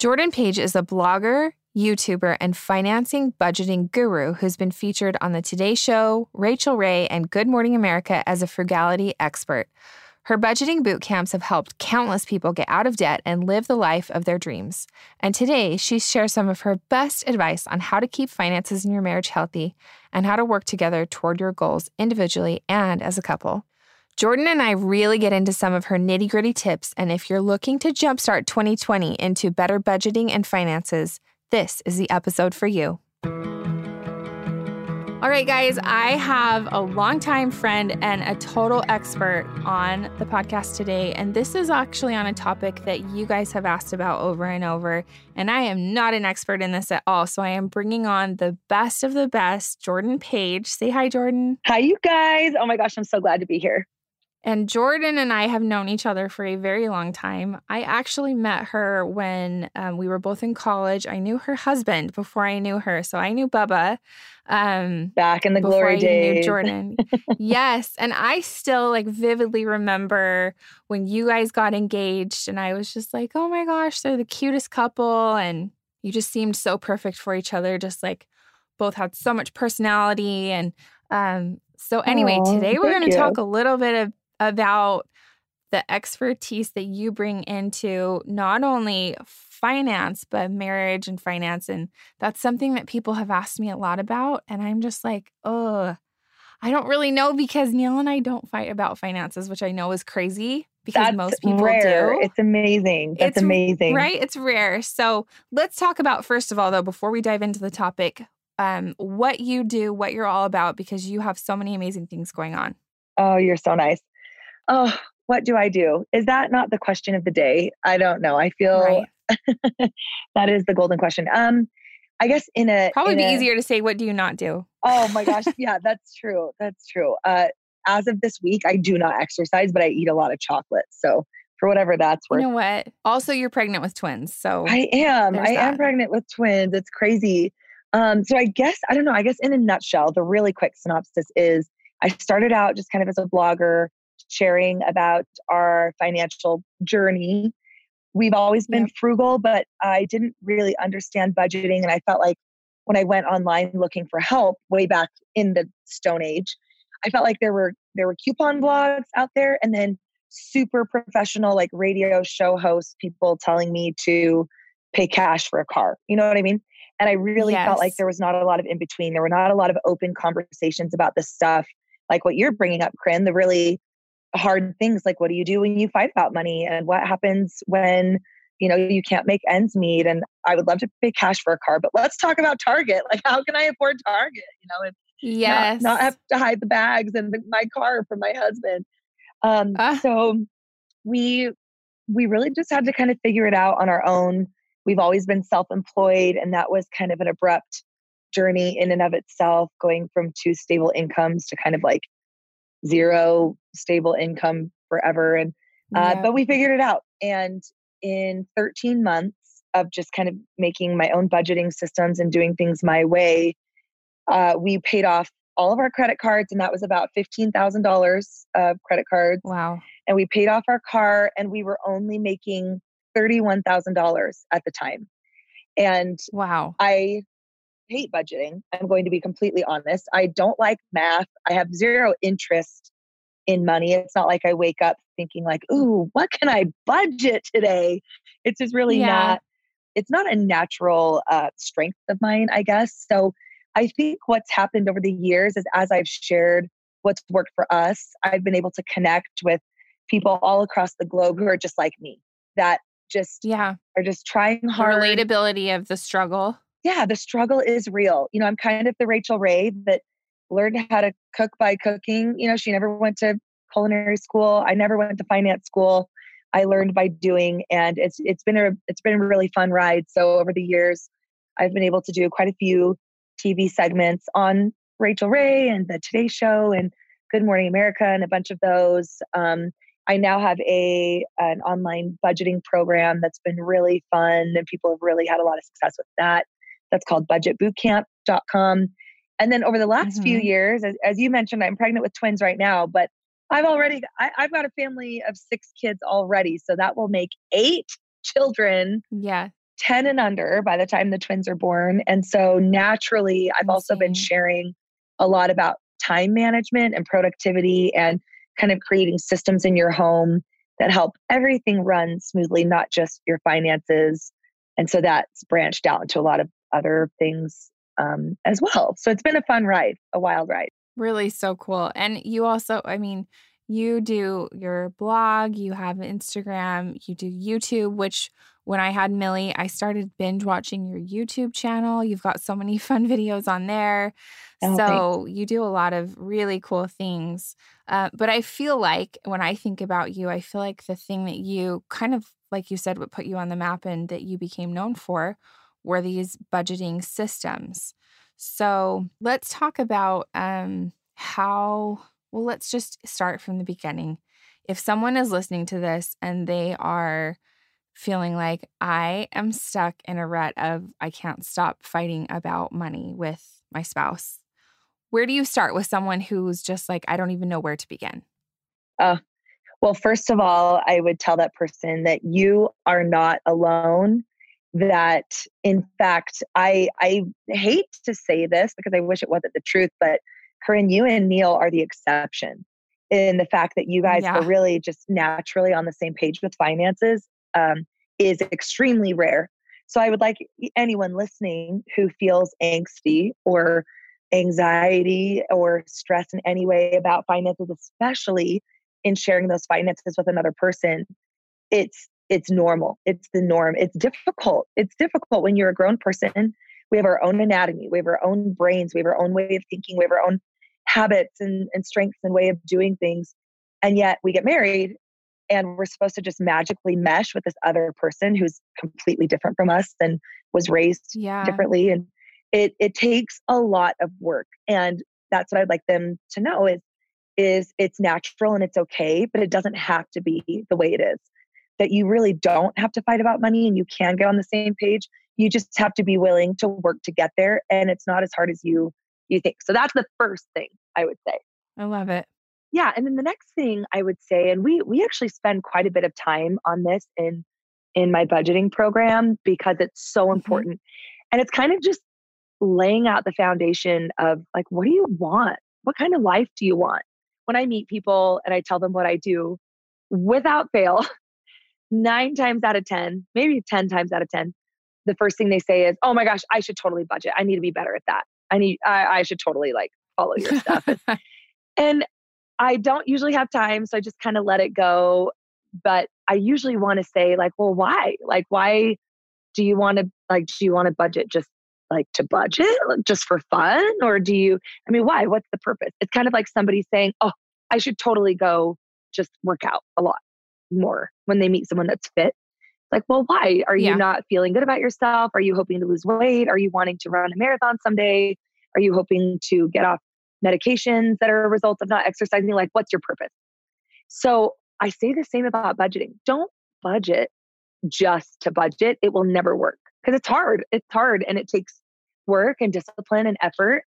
Jordan Page is a blogger, YouTuber, and financing budgeting guru who's been featured on The Today Show, Rachel Ray, and Good Morning America as a frugality expert. Her budgeting boot camps have helped countless people get out of debt and live the life of their dreams. And today, she shares some of her best advice on how to keep finances in your marriage healthy and how to work together toward your goals individually and as a couple. Jordan and I really get into some of her nitty gritty tips. And if you're looking to jumpstart 2020 into better budgeting and finances, this is the episode for you. All right, guys, I have a longtime friend and a total expert on the podcast today. And this is actually on a topic that you guys have asked about over and over. And I am not an expert in this at all. So I am bringing on the best of the best, Jordan Page. Say hi, Jordan. Hi, you guys. Oh my gosh, I'm so glad to be here. And Jordan and I have known each other for a very long time. I actually met her when um, we were both in college. I knew her husband before I knew her. So I knew Bubba. Um, Back in the glory I days. Knew Jordan. yes. And I still like vividly remember when you guys got engaged. And I was just like, oh my gosh, they're the cutest couple. And you just seemed so perfect for each other. Just like both had so much personality. And um, so, anyway, Aww, today we're going to talk a little bit of about the expertise that you bring into not only finance, but marriage and finance. And that's something that people have asked me a lot about. And I'm just like, oh, I don't really know because Neil and I don't fight about finances, which I know is crazy because That's most people rare. do. It's amazing. That's it's, amazing. Right? It's rare. So let's talk about, first of all, though, before we dive into the topic, um, what you do, what you're all about, because you have so many amazing things going on. Oh, you're so nice oh, what do I do? Is that not the question of the day? I don't know. I feel right. that is the golden question. Um, I guess in a probably in be a, easier to say what do you not do? Oh my gosh, yeah, that's true. That's true. Uh, as of this week, I do not exercise, but I eat a lot of chocolate. So for whatever that's worth. You know what? Also, you're pregnant with twins, so I am. I that. am pregnant with twins. It's crazy. Um, so I guess I don't know. I guess in a nutshell, the really quick synopsis is I started out just kind of as a blogger sharing about our financial journey. We've always been yeah. frugal, but I didn't really understand budgeting. And I felt like when I went online looking for help way back in the Stone Age, I felt like there were there were coupon blogs out there and then super professional like radio show hosts people telling me to pay cash for a car. You know what I mean? And I really yes. felt like there was not a lot of in between. There were not a lot of open conversations about this stuff like what you're bringing up, Corinne, the really hard things like what do you do when you fight about money and what happens when you know you can't make ends meet and i would love to pay cash for a car but let's talk about target. Like how can i afford target? You know and yes not, not have to hide the bags and my car from my husband. Um uh. so we we really just had to kind of figure it out on our own. We've always been self-employed and that was kind of an abrupt journey in and of itself going from two stable incomes to kind of like zero stable income forever. And uh, yeah. but we figured it out. And in 13 months of just kind of making my own budgeting systems and doing things my way, uh, we paid off all of our credit cards, and that was about fifteen thousand dollars of credit cards. Wow! And we paid off our car, and we were only making thirty-one thousand dollars at the time. And wow, I hate budgeting. I'm going to be completely honest. I don't like math. I have zero interest in money. It's not like I wake up thinking like, "Ooh, what can I budget today?" It's just really yeah. not it's not a natural uh, strength of mine, I guess. So I think what's happened over the years is as I've shared what's worked for us, I've been able to connect with people all across the globe who are just like me that just yeah are just trying hard. The relatability of the struggle yeah, the struggle is real. You know, I'm kind of the Rachel Ray that learned how to cook by cooking. You know, she never went to culinary school. I never went to finance school. I learned by doing, and it's it's been a it's been a really fun ride. So over the years, I've been able to do quite a few TV segments on Rachel Ray and the Today Show and Good Morning America and a bunch of those. Um, I now have a an online budgeting program that's been really fun, and people have really had a lot of success with that. That's called budgetbootcamp.com. And then over the last mm-hmm. few years, as, as, you mentioned, I'm pregnant with twins right now, but I've already, I, I've got a family of six kids already. So that will make eight children yeah 10 and under by the time the twins are born. And so naturally, I've also been sharing a lot about time management and productivity and kind of creating systems in your home that help everything run smoothly, not just your finances. And so that's branched out into a lot of other things um, as well. So it's been a fun ride, a wild ride. Really so cool. And you also, I mean, you do your blog, you have Instagram, you do YouTube, which when I had Millie, I started binge watching your YouTube channel. You've got so many fun videos on there. Oh, so thanks. you do a lot of really cool things. Uh, but I feel like when I think about you, I feel like the thing that you kind of, like you said, what put you on the map and that you became known for were these budgeting systems. So let's talk about um, how, well, let's just start from the beginning. If someone is listening to this and they are feeling like I am stuck in a rut of I can't stop fighting about money with my spouse, where do you start with someone who's just like, I don't even know where to begin? Uh, well, first of all, I would tell that person that you are not alone. That in fact, I I hate to say this because I wish it wasn't the truth, but Corinne, you and Neil are the exception in the fact that you guys yeah. are really just naturally on the same page with finances um, is extremely rare. So I would like anyone listening who feels angsty or anxiety or stress in any way about finances, especially in sharing those finances with another person, it's it's normal. It's the norm. It's difficult. It's difficult when you're a grown person. We have our own anatomy. We have our own brains. We have our own way of thinking. We have our own habits and, and strengths and way of doing things. And yet we get married and we're supposed to just magically mesh with this other person who's completely different from us and was raised yeah. differently and it it takes a lot of work and that's what i'd like them to know is is it's natural and it's okay but it doesn't have to be the way it is that you really don't have to fight about money and you can get on the same page. You just have to be willing to work to get there and it's not as hard as you you think. So that's the first thing i would say. I love it. Yeah and then the next thing i would say and we we actually spend quite a bit of time on this in in my budgeting program because it's so mm-hmm. important. Mm-hmm. and it's kind of just laying out the foundation of like what do you want? What kind of life do you want? When i meet people and i tell them what i do without fail nine times out of ten maybe 10 times out of 10 the first thing they say is oh my gosh i should totally budget i need to be better at that i need i, I should totally like follow your stuff and I don't usually have time, so I just kind of let it go. But I usually want to say, like, well, why? Like, why do you want to, like, do you want to budget just like to budget, just for fun? Or do you, I mean, why? What's the purpose? It's kind of like somebody saying, oh, I should totally go just work out a lot more when they meet someone that's fit. It's like, well, why? Are you yeah. not feeling good about yourself? Are you hoping to lose weight? Are you wanting to run a marathon someday? Are you hoping to get off medications that are a result of not exercising. Like, what's your purpose? So I say the same about budgeting. Don't budget just to budget. It will never work because it's hard. It's hard and it takes work and discipline and effort.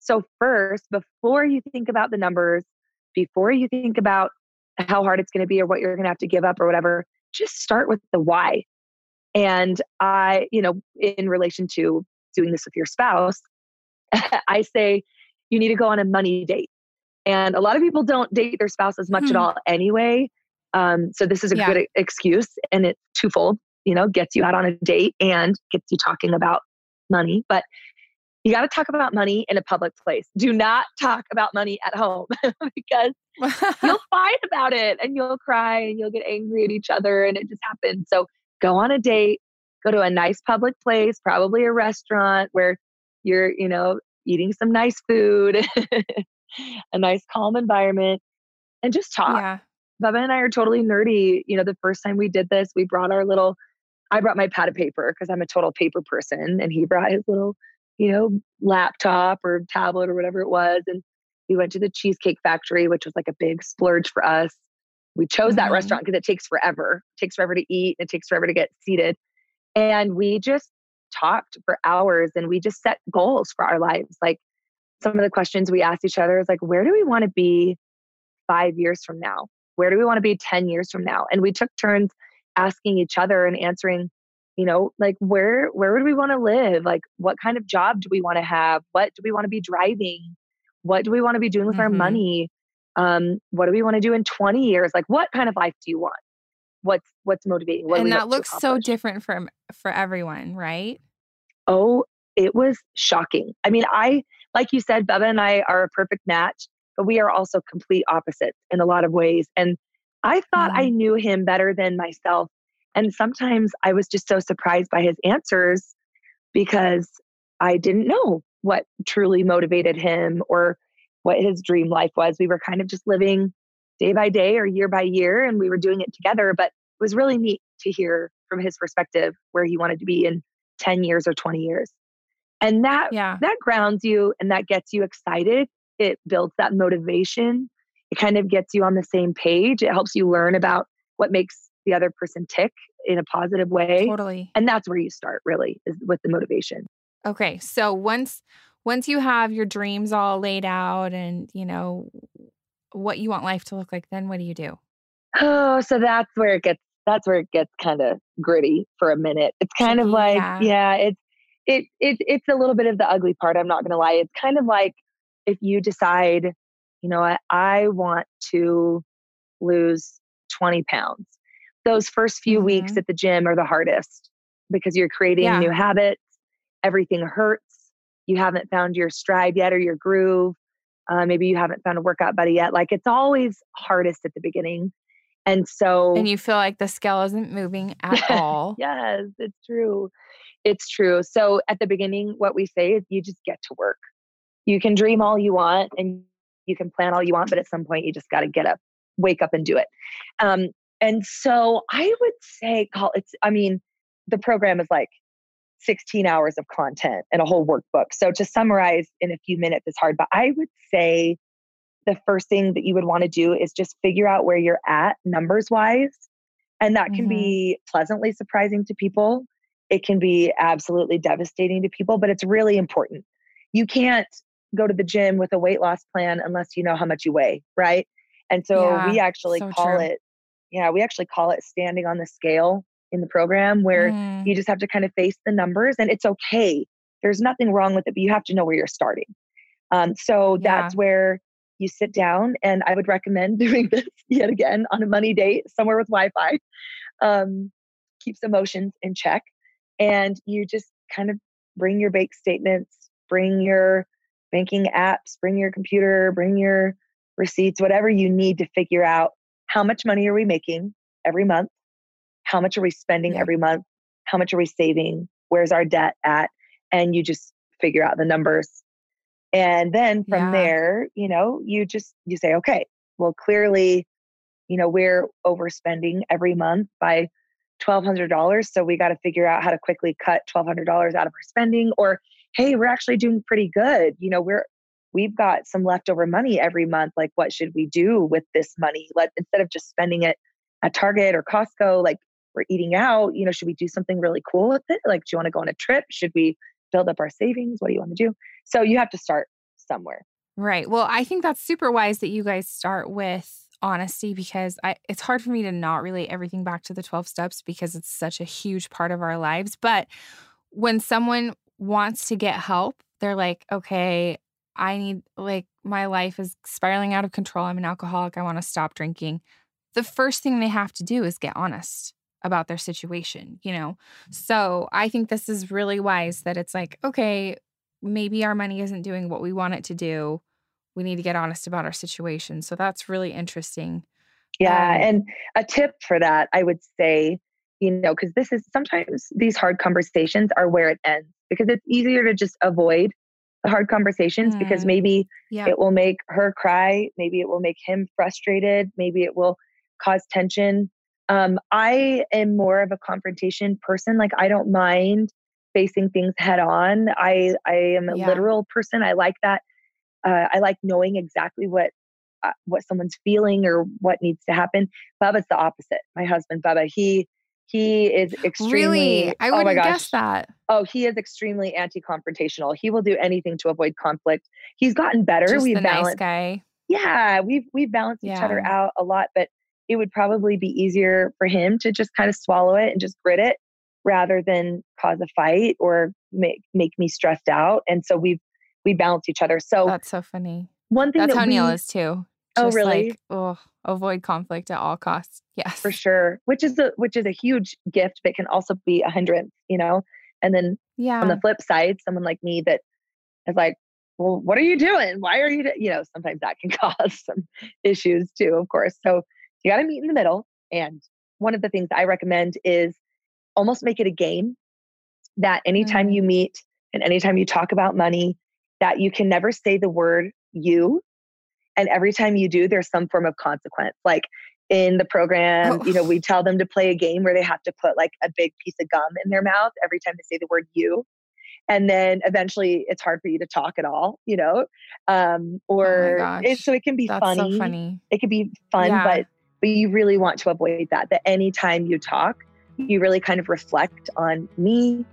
So, first, before you think about the numbers, before you think about how hard it's going to be or what you're going to have to give up or whatever, just start with the why. And I, you know, in relation to doing this with your spouse, I say, you need to go on a money date. And a lot of people don't date their spouse as much hmm. at all anyway. Um, so this is a yeah. good excuse and it's twofold, you know, gets you out on a date and gets you talking about money. But you got to talk about money in a public place. Do not talk about money at home because you'll fight about it and you'll cry and you'll get angry at each other and it just happens. So go on a date, go to a nice public place, probably a restaurant where you're, you know, eating some nice food, a nice calm environment, and just talk. Yeah. Bubba and I are totally nerdy. You know, the first time we did this, we brought our little, I brought my pad of paper because I'm a total paper person, and he brought his little, you know, laptop or tablet or whatever it was. And we went to the Cheesecake Factory, which was like a big splurge for us. We chose mm-hmm. that restaurant because it takes forever. It takes forever to eat. And it takes forever to get seated. And we just talked for hours and we just set goals for our lives. Like some of the questions we asked each other is like, where do we want to be five years from now? Where do we want to be 10 years from now? And we took turns asking each other and answering you know like where where would we want to live? Like what kind of job do we want to have? What do we want to be driving? What do we want to be doing with mm-hmm. our money? Um what do we want to do in 20 years? Like what kind of life do you want? What's what's motivating? What and that looks so different from for everyone right? Oh it was shocking. I mean i like you said bubba and i are a perfect match but we are also complete opposites in a lot of ways and i thought mm. i knew him better than myself and sometimes I was just so surprised by his answers because I didn't know what truly motivated him or what his dream life was. We were kind of just living day by day or year by year and we were doing it together. But it was really neat to hear from his perspective where he wanted to be in 10 years or 20 years. And that yeah. that grounds you and that gets you excited. It builds that motivation. It kind of gets you on the same page. It helps you learn about what makes the other person tick in a positive way. Totally. And that's where you start really is with the motivation. Okay. So once once you have your dreams all laid out and you know what you want life to look like, then what do you do? Oh, so that's where it gets that's where it gets kind of gritty for a minute. It's kind of like, yeah, yeah it's it, it it's a little bit of the ugly part. I'm not gonna lie. It's kind of like if you decide, you know what, I want to lose 20 pounds those first few mm-hmm. weeks at the gym are the hardest because you're creating yeah. new habits. Everything hurts. You haven't found your stride yet or your groove. Uh, maybe you haven't found a workout buddy yet. Like it's always hardest at the beginning. And so. And you feel like the scale isn't moving at all. yes, it's true. It's true. So at the beginning, what we say is you just get to work. You can dream all you want and you can plan all you want, but at some point you just got to get up, wake up and do it. Um, and so I would say, call it's, I mean, the program is like 16 hours of content and a whole workbook. So to summarize in a few minutes is hard, but I would say the first thing that you would want to do is just figure out where you're at numbers wise. And that can mm-hmm. be pleasantly surprising to people. It can be absolutely devastating to people, but it's really important. You can't go to the gym with a weight loss plan unless you know how much you weigh, right? And so yeah, we actually so call true. it yeah, we actually call it standing on the scale in the program where mm. you just have to kind of face the numbers and it's okay. There's nothing wrong with it, but you have to know where you're starting. Um, so yeah. that's where you sit down and I would recommend doing this yet again on a money date somewhere with Wi-Fi. Um, keeps emotions in check. And you just kind of bring your bank statements, bring your banking apps, bring your computer, bring your receipts, whatever you need to figure out how much money are we making every month? How much are we spending every month? How much are we saving? Where's our debt at? And you just figure out the numbers. And then from yeah. there, you know, you just you say, okay, well, clearly, you know, we're overspending every month by $1,200. So we got to figure out how to quickly cut $1,200 out of our spending. Or, hey, we're actually doing pretty good. You know, we're we've got some leftover money every month. Like, what should we do with this money? Let instead of just spending it at Target or Costco, like we're eating out, you know, should we do something really cool with it? Like, do you want to go on a trip? Should we build up our savings? What do you want to do? So you have to start somewhere. Right. Well, I think that's super wise that you guys start with honesty because I it's hard for me to not relate everything back to the 12 steps because it's such a huge part of our lives. But when someone wants to get help, they're like, okay, I need, like, my life is spiraling out of control. I'm an alcoholic. I want to stop drinking. The first thing they have to do is get honest about their situation, you know? So I think this is really wise that it's like, okay, maybe our money isn't doing what we want it to do. We need to get honest about our situation. So that's really interesting. Yeah. Um, and a tip for that, I would say, you know, because this is sometimes these hard conversations are where it ends because it's easier to just avoid hard conversations mm. because maybe yeah. it will make her cry maybe it will make him frustrated maybe it will cause tension um, i am more of a confrontation person like i don't mind facing things head on i i am a yeah. literal person i like that uh, i like knowing exactly what uh, what someone's feeling or what needs to happen bubba's the opposite my husband bubba he he is extremely. Really? I oh wouldn't oh guess that. Oh, he is extremely anti-confrontational. He will do anything to avoid conflict. He's gotten better. Just we've the balanced, nice guy. Yeah, we've we've balanced yeah. each other out a lot, but it would probably be easier for him to just kind of swallow it and just grit it. rather than cause a fight or make make me stressed out. And so we've we balance each other. So that's so funny. One thing that's that how we, Neil is too. Oh, really? Like, oh, avoid conflict at all costs. Yes, for sure. Which is a which is a huge gift, but can also be a hindrance. You know. And then Yeah. on the flip side, someone like me that is like, well, what are you doing? Why are you, do-? you know, sometimes that can cause some issues too, of course. So you got to meet in the middle. And one of the things I recommend is almost make it a game that anytime Mm. you meet and anytime you talk about money, that you can never say the word you. And every time you do, there's some form of consequence. Like in the program, Oh. you know, we tell them to play a game where they have to put like a big piece of gum in their mouth every time they say the word you. And then eventually it's hard for you to talk at all, you know? Um, or gosh. it, so it can be That's funny. so funny. It can be fun, Yeah. but but you really want to avoid that. That anytime you talk, you really kind of reflect on me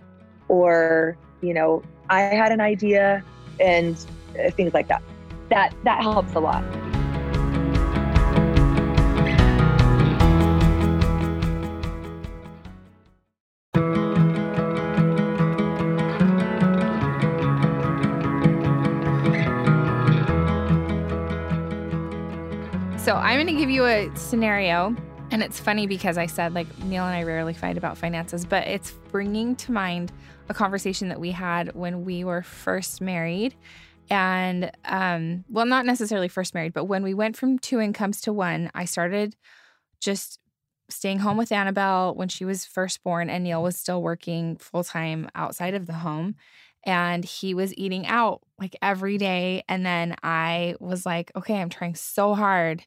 or, you know, I had an idea and uh, things like that. That that helps a lot. So I'm going to give you a scenario. And it's funny because I said, like, Neil and I rarely fight about finances, but it's bringing to mind a conversation that we had when we were first married. And, um, well, not necessarily first married, but when we went from two incomes to one, I started just staying home with Annabelle when she was first born, and Neil was still working full time outside of the home. And he was eating out like every day. And then I was like, okay, I'm trying so hard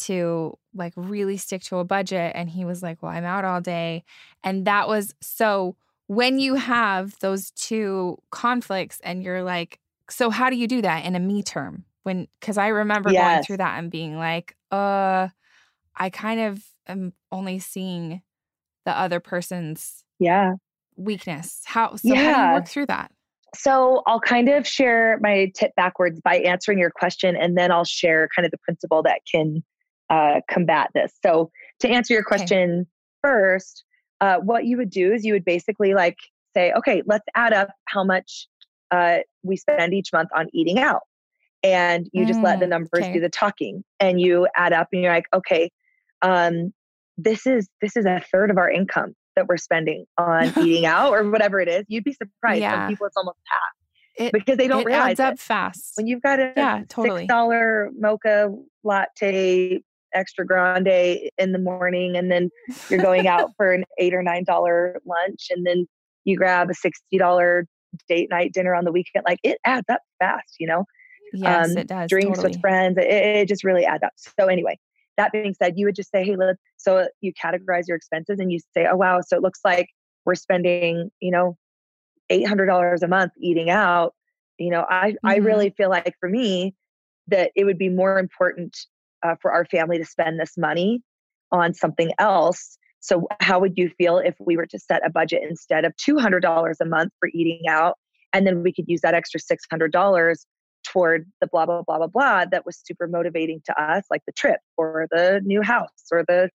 to like really stick to a budget. And he was like, well, I'm out all day. And that was so when you have those two conflicts and you're like, so how do you do that in a me term? When, cause I remember going through that and being like, uh, I kind of am only seeing the other person's Yeah. weakness. How, so how do you work through that? So I'll kind of share my tip backwards by answering your question, and then I'll share kind of the principle that can uh, combat this. So to answer your question first, uh, what you would do is you would basically like say, okay, let's add up how much uh, we spend each month on eating out, and you just let the Mm, numbers okay. do the talking, and you add up, and you're like, okay, um, this is this is a third of our income that we're spending on eating out or whatever it is. You'd be surprised. Yeah. Some people it's almost half It, because they don't it realize adds up it. fast. when you've got a Yeah, totally. six dollar mocha latte extra grande in the morning and then you're going out for an eight or nine dollar lunch and then you grab a sixty dollar date night dinner on the weekend like it adds up fast you know yes, um, it does. drinks totally. with friends it, it just really adds up so anyway that being said you would just say hey let's so you categorize your expenses and you say oh wow so it looks like we're spending you know $800 a month eating out you know i i Mhm. really feel like for me that it would be more important uh, for our family to spend this money on something else so how would you feel if we were to set a budget instead of $200 a month for eating out and then we could use that extra $600 toward the blah blah blah blah blah that was super motivating to us like the trip or the new house or the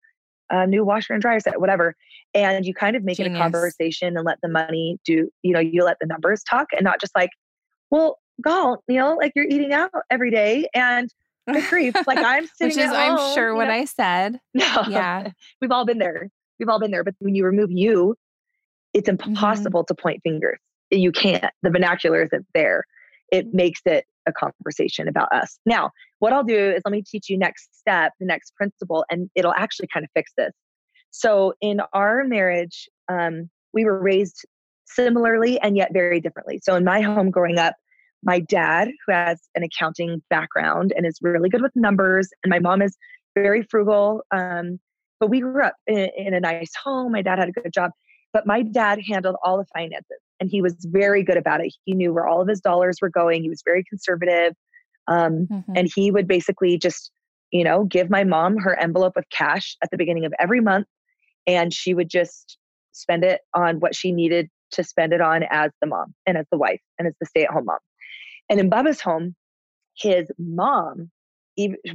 uh, new washer and dryer set whatever and you kind of make it a conversation and let the money do you know you let the numbers talk and not just like well gall you know like you're eating out every day and good grief like i'm sitting Which is, I'm sure, what know? I said. no Yeah. we've all been there we've all been there but when you remove you it's Mm-hmm. impossible to point fingers. You can't. The vernacular isn't there. It makes it a conversation about us. Now what i'll do is let me teach you next step the next principle and it'll actually kind of fix this. So in our marriage um, we were raised similarly and yet very differently. So in my home growing up my dad who has an accounting background and is really good with numbers and my mom is very frugal um, but we grew up in, in a nice home my dad had a good job but my dad handled all the finances and he was very good about it he knew where all of his dollars were going he was very conservative um, Mhm. and he would basically just you know give my mom her envelope of cash at the beginning of every month and she would just spend it on what she needed to spend it on as the mom and as the wife and as the stay-at-home mom and in bubba's home his mom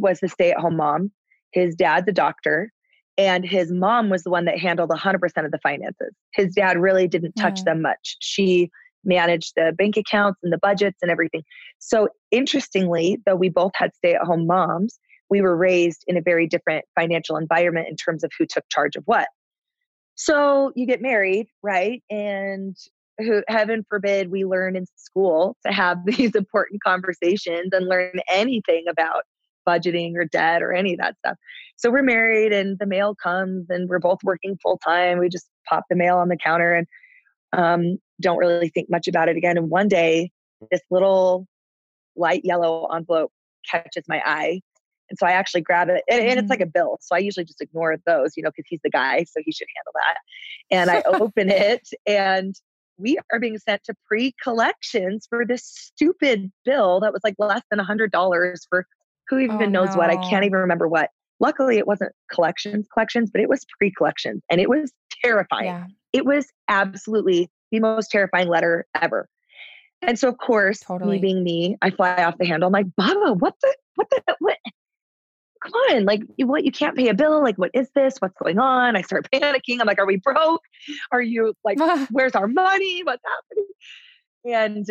was the stay-at-home mom his dad's a doctor And his mom was the one that handled 100% of the finances. His dad really didn't touch mm. them much. She managed the bank accounts and the budgets and everything. So, interestingly, though we both had stay at home moms, we were raised in a very different financial environment in terms of who took charge of what. So, you get married, right? And who, heaven forbid we learn in school to have these important conversations and learn anything about budgeting or debt or any of that stuff. So we're married and the mail comes and we're both working full time. We just pop the mail on the counter and um, don't really think much about it again. And one day, this little light yellow envelope catches my eye. And so I actually grab it, and, and it's like mm. a bill. So I usually just ignore those, you know, because he's the guy, so he should handle that. And I open it, and we are being sent to pre collections for this stupid bill that was like less than a $100 for who oh, even oh, knows no. what. I can't even remember what. Luckily, it wasn't collections, collections, but it was pre collections. And it was terrifying. Yeah. It was absolutely the most terrifying letter ever. And so, of course, totally. me being me, I fly off the handle. I'm like, Bubba, what the, what the, what? Come on, like, what? You can't pay a bill. Like, what is this? What's going on? I start panicking. I'm like, are we broke? Are you like, where's our money? What's happening? And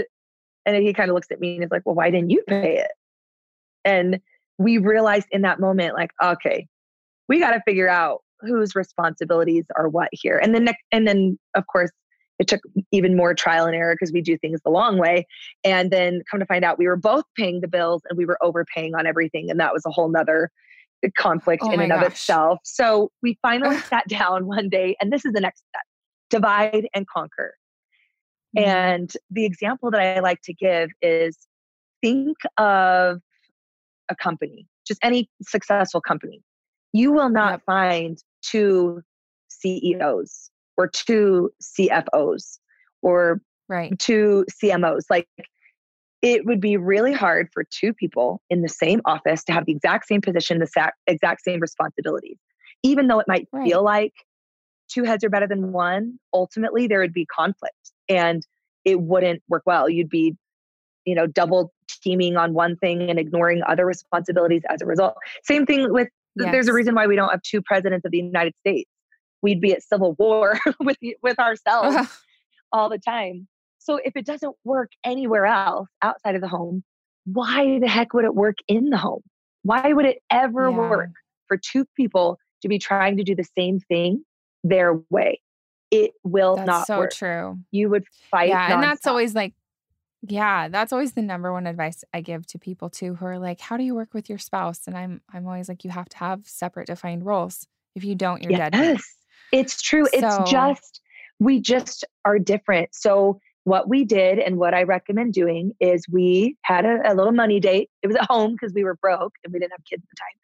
and he kind of looks at me and is like, well, why didn't you pay it? And we realized in that moment, like, okay, we got to figure out whose responsibilities are what here. And then, and then, of course, it took even more trial and error because we do things the long way. And then come to find out we were both paying the bills and we were overpaying on everything. And that was a whole nother conflict oh in and gosh. of itself. So we finally sat down one day, and this is the next step divide and conquer. Mm-hmm. And the example that I like to give is think of a company, just any successful company. You will not find two CEOs or two CFOs or right. two CMOs. Like it would be really hard for two people in the same office to have the exact same position, the exact same responsibilities. Even though it might right. feel like two heads are better than one, ultimately there would be conflict and it wouldn't work well. You'd be, you know, double teaming on one thing and ignoring other responsibilities as a result. Same thing with yes. there's a reason why we don't have two presidents of the United States we'd be at civil war with with ourselves all the time. So if it doesn't work anywhere else outside of the home, why the heck would it work in the home? Why would it ever yeah. work for two people to be trying to do the same thing their way? It will that's not so work. true. You would fight. Yeah, nonstop. and that's always like yeah, that's always the number one advice I give to people too who are like, "How do you work with your spouse?" And I'm I'm always like, "You have to have separate defined roles. If you don't, you're yes. dead." Yes. It's true. So, it's just, we just are different. So, what we did and what I recommend doing is we had a, a little money date. It was at home because we were broke and we didn't have kids at the time.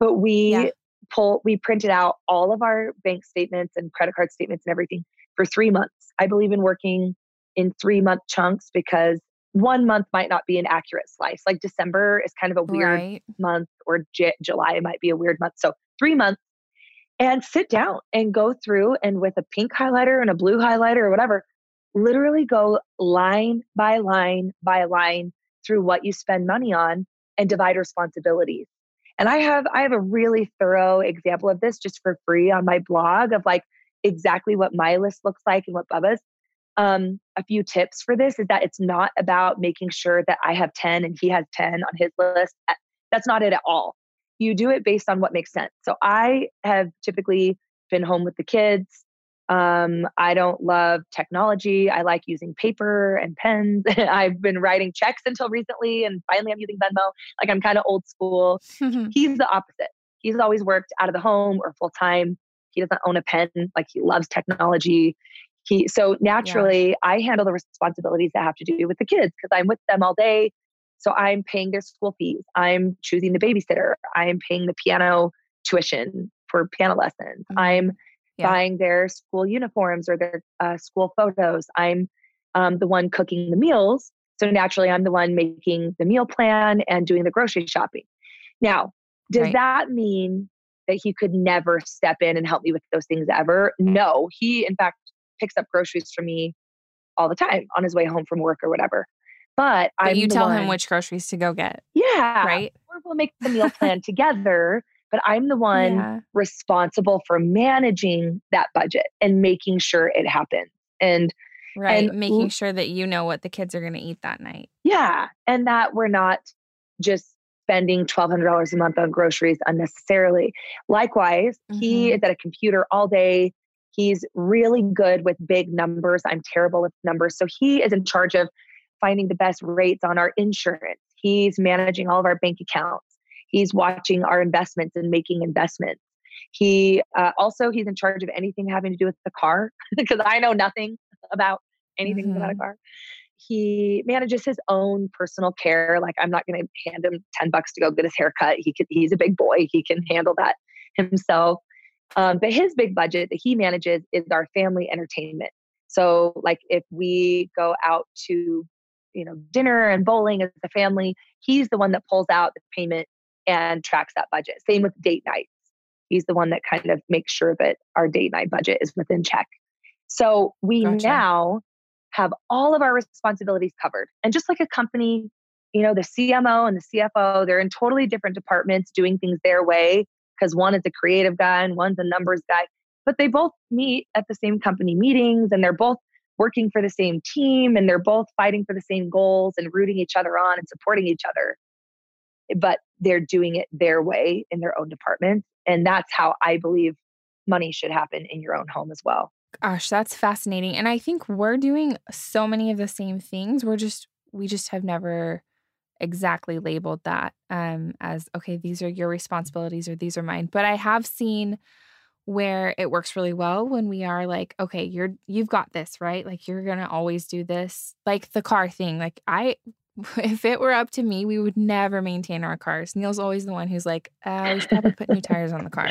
But we yeah. pull we printed out all of our bank statements and credit card statements and everything for three months. I believe in working in three month chunks because one month might not be an accurate slice. Like December is kind of a weird right. month, or J- July might be a weird month. So three months and sit down and go through and with a pink highlighter and a blue highlighter or whatever, literally go line by line by line through what you spend money on and divide responsibilities. And I have I have a really thorough example of this just for free on my blog of like exactly what my list looks like and what Bubba's. Um, a few tips for this is that it's not about making sure that I have 10 and he has 10 on his list. That's not it at all you do it based on what makes sense. So I have typically been home with the kids. Um, I don't love technology. I like using paper and pens. I've been writing checks until recently, and finally I'm using Venmo. Like I'm kind of old school. He's the opposite. He's always worked out of the home or full time. He doesn't own a pen. Like he loves technology. He so naturally yeah. I handle the responsibilities that have to do with the kids because I'm with them all day. So I'm paying their school fees. I'm choosing the babysitter. I'm paying the piano tuition for piano lessons. Mm-hmm. I'm yeah. buying their school uniforms or their uh, school photos. I'm um, the one cooking the meals. So naturally, I'm the one making the meal plan and doing the grocery shopping. Now, does right. that mean that he could never step in and help me with those things ever? No. He, in fact, picks up groceries for me all the time on his way home from work or whatever. But, but you tell one, him which groceries to go get. Yeah. Right. Or we'll make the meal plan together. but I'm the one yeah. responsible for managing that budget and making sure it happens. And right, and making sure that you know what the kids are going to eat that night. Yeah, and that we're not just spending $1200 a month on groceries unnecessarily. Likewise, mm-hmm. he is at a computer all day. He's really good with big numbers. I'm terrible with numbers. So he is in charge of finding the best rates on our insurance. He's managing all of our bank accounts. He's watching our investments and making investments. He uh, also he's in charge of anything having to do with the car because I know nothing about anything mm-hmm. about a mm-hmm. car. He manages his own personal care. Like I'm not going to hand him ten bucks to go get his hair cut. He could, he's a big boy. He can handle that himself. Um, but his big budget that he manages is our family entertainment. So like if we go out to you know dinner and bowling as a family, he's the one that pulls out the payment and tracks that budget. Same with date nights. He's the one that kind of makes sure that our date night budget is within check. So we gotcha. now have all of our responsibilities covered. And just like a company, you know, the CMO and the CFO, they're in totally different departments doing things their way because one is a creative guy and one's a numbers guy. But they both meet at the same company meetings and they're both working for the same team and they're both fighting for the same goals and rooting each other on and supporting each other but they're doing it their way in their own department. And that's how I believe money should happen in your own home as well. Gosh, that's fascinating. And I think we're doing so many of the same things. We're just, we just have never exactly labeled that um, as, okay, these are your responsibilities or these are mine. But I have seen where it works really well when we are like okay you're you've got this right? Like you're going to always do this. Like the car thing like i if it were up to me, we would never maintain our cars. Neil's always the one who's like, uh, we should probably put new tires on the car.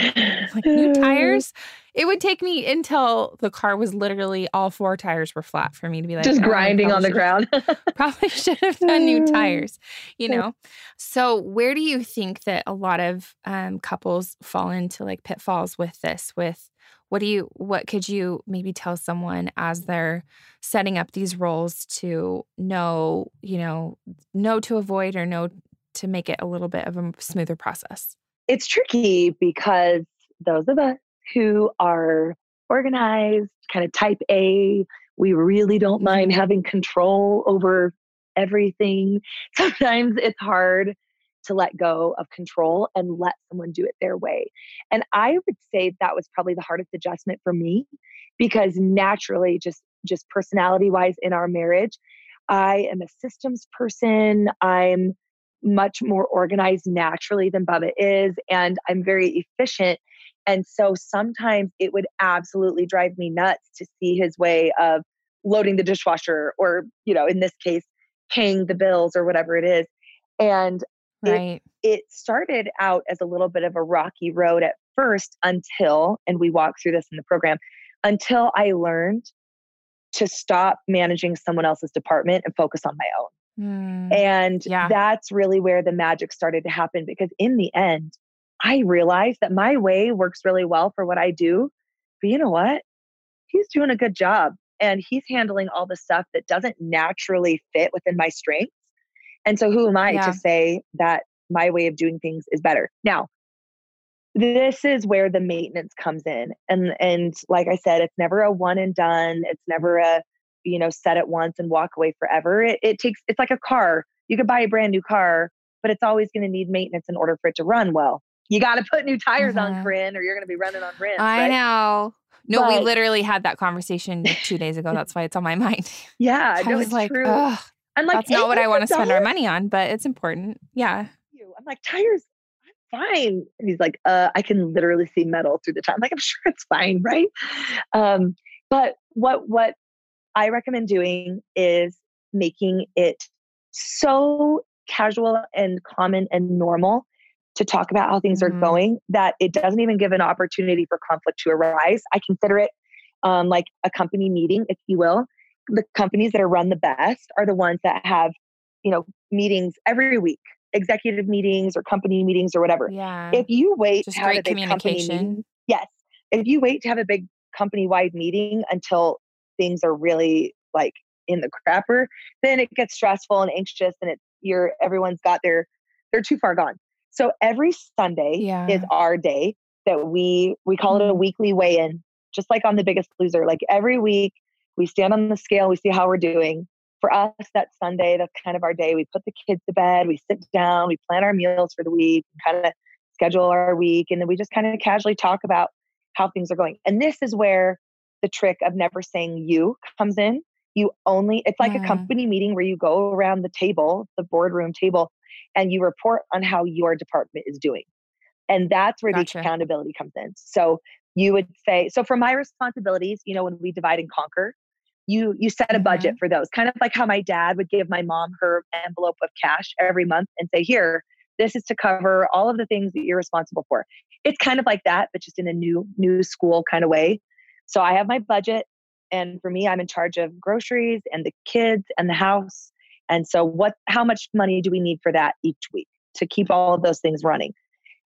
like, new tires? It would take me until the car was literally all four tires were flat for me to be like, just oh, grinding on the ground. probably should have done new tires, you know? So, where do you think that a lot of um, couples fall into like pitfalls with this, with what do you what could you maybe tell someone as they're setting up these roles to know you know know to avoid or know to make it a little bit of a smoother process? It's tricky because those of us who are organized kind of type a we really don't mind having control over everything. Sometimes it's hard to let go of control and let someone do it their way. And I would say that was probably the hardest adjustment for me because naturally just just personality wise in our marriage, I am a systems person. I'm much more organized naturally than Bubba is and I'm very efficient. And so sometimes it would absolutely drive me nuts to see his way of loading the dishwasher or, you know, in this case, paying the bills or whatever it is. And Right. It, it started out as a little bit of a rocky road at first until, and we walk through this in the program, until I learned to stop managing someone else's department and focus on my own. Mm, and yeah. that's really where the magic started to happen because in the end, I realized that my way works really well for what I do. But you know what? He's doing a good job and he's handling all the stuff that doesn't naturally fit within my strengths. And so who am I yeah. to say that my way of doing things is better? Now, this is where the maintenance comes in. And and like I said, it's never a one and done. It's never a, you know, set it once and walk away forever. It, it takes it's like a car. You could buy a brand new car, but it's always going to need maintenance in order for it to run well. You got to put new tires mm-hmm. on, Corinne, or you're going to be running on rims. I right? know. No, but, we literally had that conversation two days ago. That's why it's on my mind. Yeah, I no, was like, true. I'm like, that's not what I want to spend our money on, but it's important. Yeah. I'm like, tires, I'm fine. And he's like, uh, I can literally see metal through the time. like, I'm sure it's fine, right? Um, but what what I recommend doing is making it so casual and common and normal to talk about how things mm-hmm. are going that it doesn't even give an opportunity for conflict to arise. I consider it um, like a company meeting, if you will the companies that are run the best are the ones that have, you know, meetings every week, executive meetings or company meetings or whatever. Yeah. If you wait Just to have a big communication. Company yes. If you wait to have a big company wide meeting until things are really like in the crapper, then it gets stressful and anxious and it's you're everyone's got their they're too far gone. So every Sunday yeah. is our day that we we call it a mm-hmm. weekly weigh-in, just like on the biggest loser. Like every week we stand on the scale, we see how we're doing. For us, that Sunday, that's kind of our day. We put the kids to bed, we sit down, we plan our meals for the week, kind of schedule our week, and then we just kind of casually talk about how things are going. And this is where the trick of never saying you comes in. You only, it's like a company meeting where you go around the table, the boardroom table, and you report on how your department is doing. And that's where gotcha. the accountability comes in. So you would say, so for my responsibilities, you know, when we divide and conquer, you you set a budget mm-hmm. for those. Kind of like how my dad would give my mom her envelope of cash every month and say, "Here, this is to cover all of the things that you're responsible for." It's kind of like that, but just in a new new school kind of way. So I have my budget and for me I'm in charge of groceries and the kids and the house. And so what how much money do we need for that each week to keep all of those things running?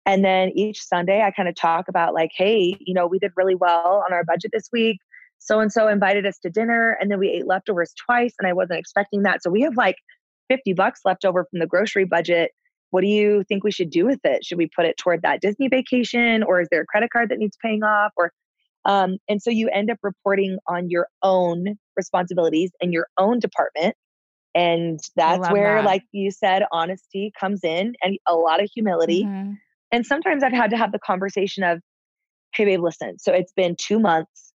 And then each Sunday, I kind of talk about, like, hey, you know, we did really well on our budget this week. So and so invited us to dinner, and then we ate leftovers twice, and I wasn't expecting that. So we have like 50 bucks left over from the grocery budget. What do you think we should do with it? Should we put it toward that Disney vacation, or is there a credit card that needs paying off? Or um, and so you end up reporting on your own responsibilities and your own department. And that's where, that. like you said, honesty comes in and a lot of humility. Mm-hmm. And sometimes I've had to have the conversation of, hey, babe, listen, so it's been two months,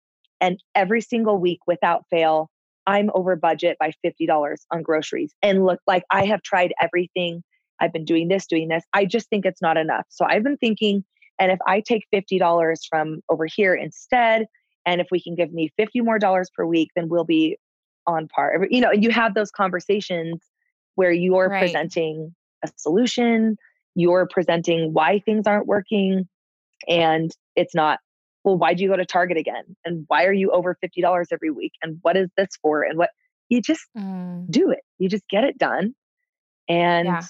and every single week without fail, I'm over budget by $50 on groceries. And look, like I have tried everything. I've been doing this, doing this. I just think it's not enough. So I've been thinking, and if I take $50 from over here instead, and if we can give me 50 more dollars per week, then we'll be on par. You know, you have those conversations where you're right. presenting a solution, you're presenting why things aren't working and it's not well why'd you go to target again? And why are you over $50 every week? And what is this for? And what you just mm. do it. You just get it done and yeah.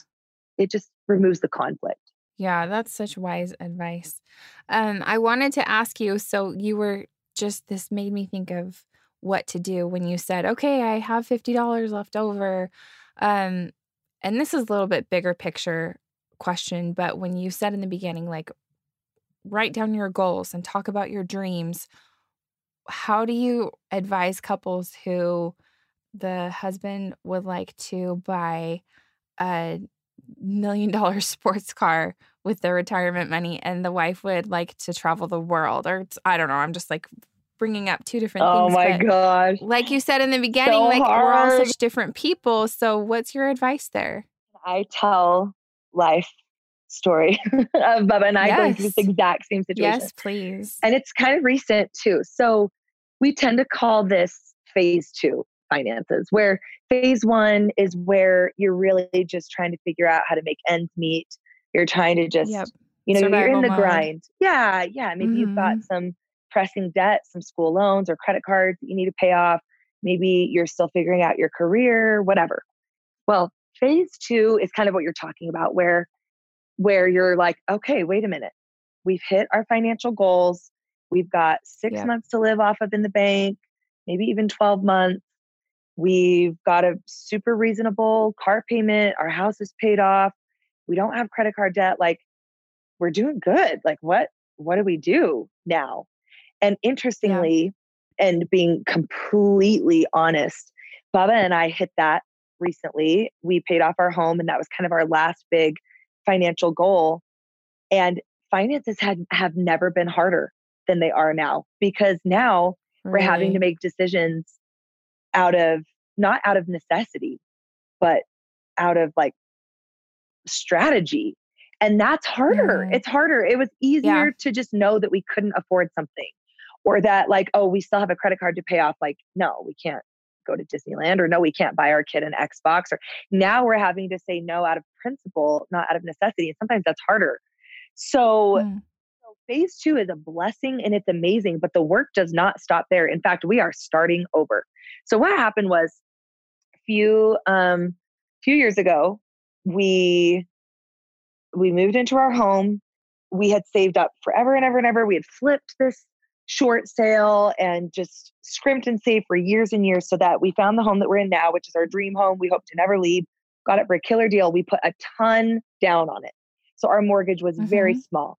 it just removes the conflict. Yeah that's such wise advice. Um i wanted to ask you so you were just this made me think of what to do when you said okay i have $50 left over. Um and this is a little bit bigger picture question, but when you said in the beginning, like, write down your goals and talk about your dreams, how do you advise couples who the husband would like to buy a million dollar sports car with their retirement money and the wife would like to travel the world or I don't know I'm just like bringing up two different oh things. Oh my gosh. Like you said in the beginning, so like hard. we're all such different people. So what's your advice there? I tell life story of Bubba and I yes. going through this exact same situation. Yes, please. And it's kind of recent too. So we tend to call this phase two finances, where phase one is where you're really just trying to figure out how to make ends meet. You're trying to just, yep. you know, Survival you're in the mode. grind. Yeah, yeah. Maybe mm-hmm. you've got mm-hmm. some pressing debt, some school loans or credit cards that you need to pay off. Maybe you're still figuring out your career, whatever. Well, phase two is kind of what you're talking about, where where you're like, okay, wait a minute. We've hit our financial goals. We've got six months to live off of in the bank, maybe even 12 months. We've got a super reasonable car payment. Our house is paid off. We don't have credit card debt. Like, we're doing good. Like, what? What do we do now? And interestingly, yeah. and being completely honest, Bubba and I hit that recently. We paid off our home, and that was kind of our last big financial goal. And finances had have never been harder than they are now because now we're having to make decisions out of not out of necessity, but out of like strategy. And that's harder. It's harder. It was easier yeah. to just know that we couldn't afford something or that, like, oh, we still have a credit card to pay off. Like, no, we can't go to Disneyland or no, we can't buy our kid an Xbox or now we're having to say no out of principle, not out of necessity. And sometimes that's harder. So, mm. so phase two is a blessing and it's amazing, but the work does not stop there. In fact, we are starting over. So what happened was a few um few years ago, we we moved into our home. We had saved up forever and ever and ever. We had flipped this short sale and just scrimped and saved for years and years so that we found the home that we're in now, which is our dream home. We hope to never leave. Got it for a killer deal. We put a ton down on it. So our mortgage was mm-hmm. very small.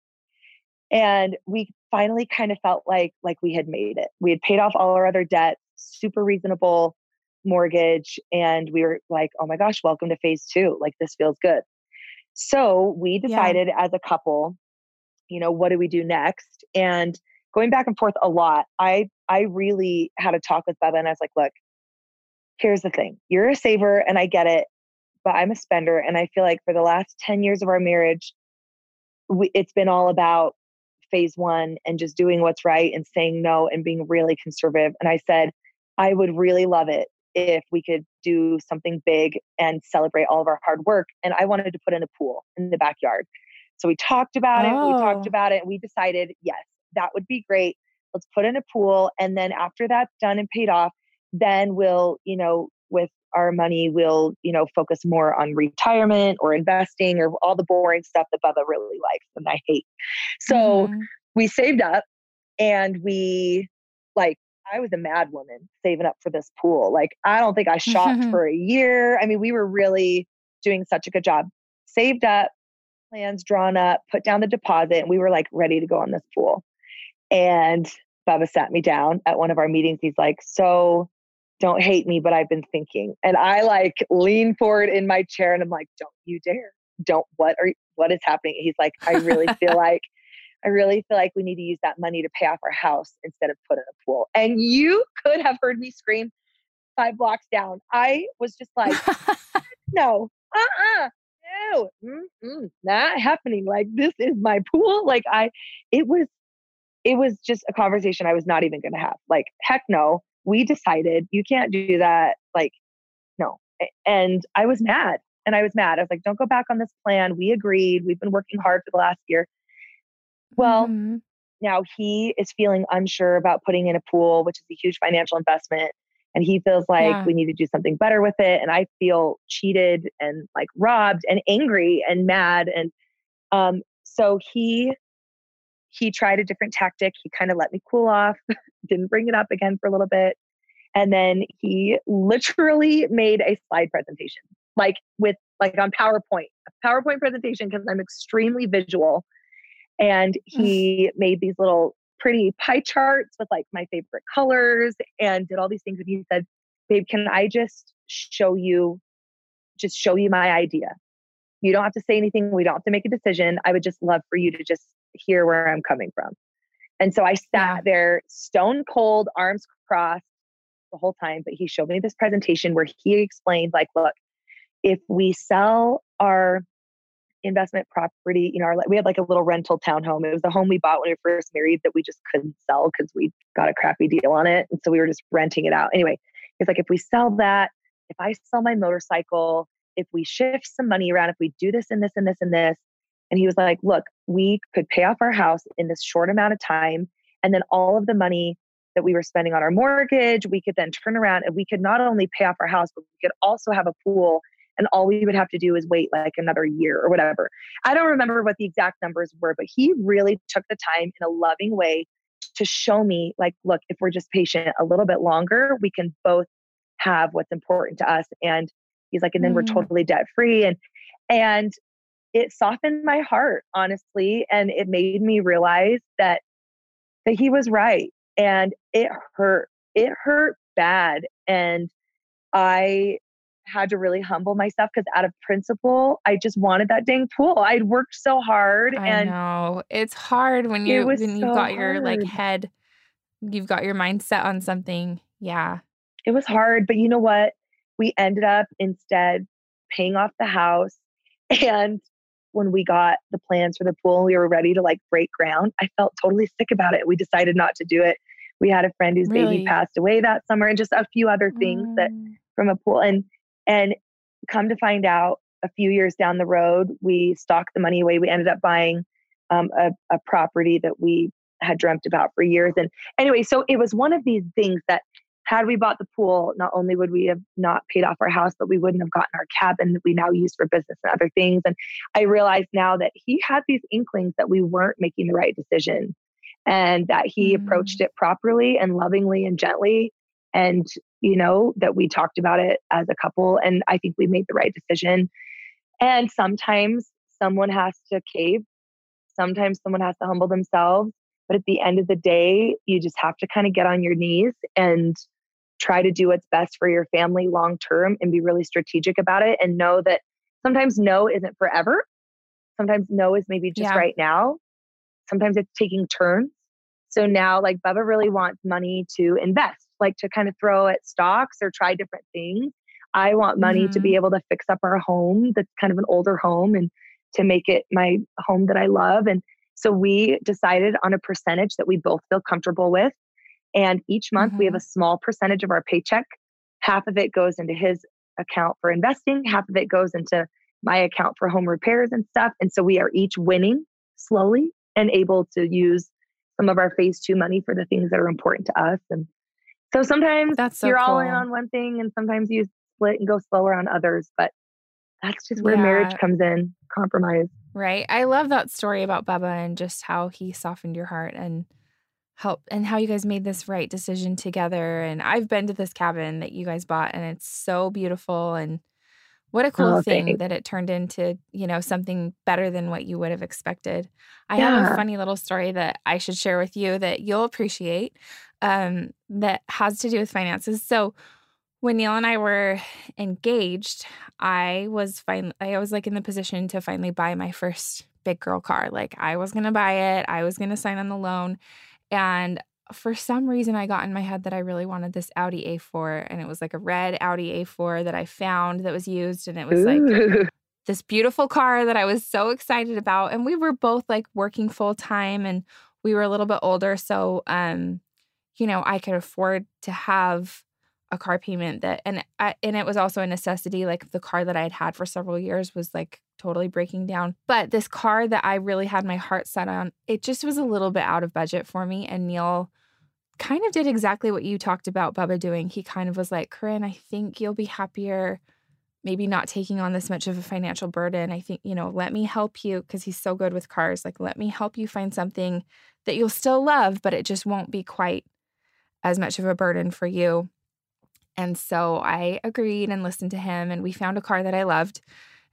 And we finally kind of felt like like we had made it. We had paid off all our other debt, super reasonable mortgage, and we were like, "Oh my gosh, welcome to phase 2. Like this feels good." So, we decided yeah. as a couple, you know, what do we do next? And going back and forth a lot, I I really had a talk with Bubba and I was like, "Look, here's the thing. You're a saver and I get it, but I'm a spender and I feel like for the last 10 years of our marriage, we, it's been all about phase one and just doing what's right and saying no and being really conservative. And I said, I would really love it if we could do something big and celebrate all of our hard work. And I wanted to put in a pool in the backyard. So we talked about oh. it. We talked oh. about it. And we decided, yes, that would be great. Let's put in a pool. And then after that's done and paid off, then we'll, you know, with our money, we'll, you know, focus more on retirement or investing or all the boring stuff that Bubba really likes and I hate. So mm-hmm. we saved up and we like I was a mad woman saving up for this pool. Like I don't think I shopped for a year. I mean, we were really doing such a good job. Saved up, plans drawn up, put down the deposit, and we were like ready to go on this pool. And Bubba sat me down at one of our meetings. He's like, So don't hate me, but I've been thinking. And I like lean forward in my chair and I'm like, don't you dare. Don't what are what is happening? He's like, I really feel like I really feel like we need to use that money to pay off our house instead of put in a pool. And you could have heard me scream five blocks down. I was just like, no, uh-uh, no, mm-mm, not happening. Like this is my pool. Like I, it was, it was just a conversation I was not even going to have. Like heck no, we decided you can't do that. Like, no. And I was mad. And I was mad. I was like, don't go back on this plan. We agreed. We've been working hard for the last year. Well, mm-hmm. now he is feeling unsure about putting in a pool, which is a huge financial investment. And he feels like yeah. we need to do something better with it. And I feel cheated and like robbed and angry and mad. And um, so he he tried a different tactic. He kind of let me cool off, didn't bring it up again for a little bit. And then he literally made a slide presentation, like with like on PowerPoint, a PowerPoint presentation because I'm extremely visual. And he made these little pretty pie charts with like my favorite colors and did all these things. And he said, Babe, can I just show you, just show you my idea? You don't have to say anything. We don't have to make a decision. I would just love for you to just hear where I'm coming from. And so I sat there stone cold, arms crossed the whole time. But he showed me this presentation where he explained, like, look, if we sell our investment property, you know, our, we had like a little rental townhome. It was the home we bought when we first married that we just couldn't sell because we got a crappy deal on it. And so we were just renting it out. Anyway, it's like, if we sell that, if I sell my motorcycle, if we shift some money around, if we do this and this and this and this, and he was like, look, we could pay off our house in this short amount of time. And then all of the money that we were spending on our mortgage, we could then turn around and we could not only pay off our house, but we could also have a pool. And all we would have to do is wait like another year or whatever. I don't remember what the exact numbers were, but he really took the time in a loving way to show me, like, look, if we're just patient a little bit longer, we can both have what's important to us. And he's like, and then mm. we're totally debt free. And and it softened my heart honestly and it made me realize that that he was right and it hurt it hurt bad and i had to really humble myself because out of principle i just wanted that dang pool i'd worked so hard I and know it's hard when you when you've got hard. your like head you've got your mindset on something yeah. It was hard but you know what? We ended up instead paying off the house and when we got the plans for the pool and we were ready to like break ground, I felt totally sick about it. We decided not to do it. We had a friend whose really? baby passed away that summer and just a few other things mm. that from a pool and and come to find out a few years down the road, we stocked the money away. We ended up buying um, a, a property that we had dreamt about for years. And anyway, so it was one of these things that had we bought the pool, not only would we have not paid off our house, but we wouldn't have gotten our cabin that we now use for business and other things. And I realized now that he had these inklings that we weren't making the right decision and that he mm. approached it properly and lovingly and gently. And, you know, that we talked about it as a couple. And I think we made the right decision. And sometimes someone has to cave. Sometimes someone has to humble themselves. But at the end of the day, you just have to kind of get on your knees and try to do what's best for your family long term and be really strategic about it and know that sometimes no isn't forever. Sometimes no is maybe just yeah. right now. Sometimes it's taking turns. So now, like Bubba really wants money to invest, like to kind of throw at stocks or try different things. I want money mm-hmm. to be mm-hmm. able to fix up our home that's kind of an older home and to make it my home that I love. And so we decided on a percentage that we both feel comfortable with. And each month mm-hmm. we have mm-hmm. a small percentage of our paycheck. Half of it goes into his account for investing, half of it goes into my account for home repairs and stuff. And so we are each winning slowly and able to use some of our phase two money for the things that are important to us. And so sometimes that's so you're cool. all in on one thing and sometimes you split and go slower on others. But that's just where yeah. marriage comes in compromise. Right. I love that story about Bubba and just how he softened your heart and help and how you guys made this right decision together. And I've been to this cabin that you guys bought and it's so beautiful and what a cool oh, thing thanks. that it turned into, you know, something better than what you would have expected. I yeah. have a funny little story that I should share with you that you'll appreciate um, that has to do with finances. So when Neil and I were engaged, I was fine. I was like in the position to finally buy my first big girl car. Like I was going to buy it, I was going to sign on the loan. And for some reason, I got in my head that I really wanted this Audi A4, and it was like a red Audi A4 that I found that was used, and it was like this beautiful car that I was so excited about. And we were both like working full time, and we were a little bit older, so um, you know, I could afford to have a car payment that, and I, and it was also a necessity. Like the car that I had had for several years was like totally breaking down. But this car that I really had my heart set on, it just was a little bit out of budget for me. And Neil kind of did exactly what you talked about Bubba doing. He kind of was like, Corinne, I think you'll be happier maybe not taking on this much of a financial burden. I think, you know, let me help you because he's so good with cars. Like, let me help you find something that you'll still love, but it just won't be quite as much of a burden for you. And so I agreed and listened to him, and we found a car that I loved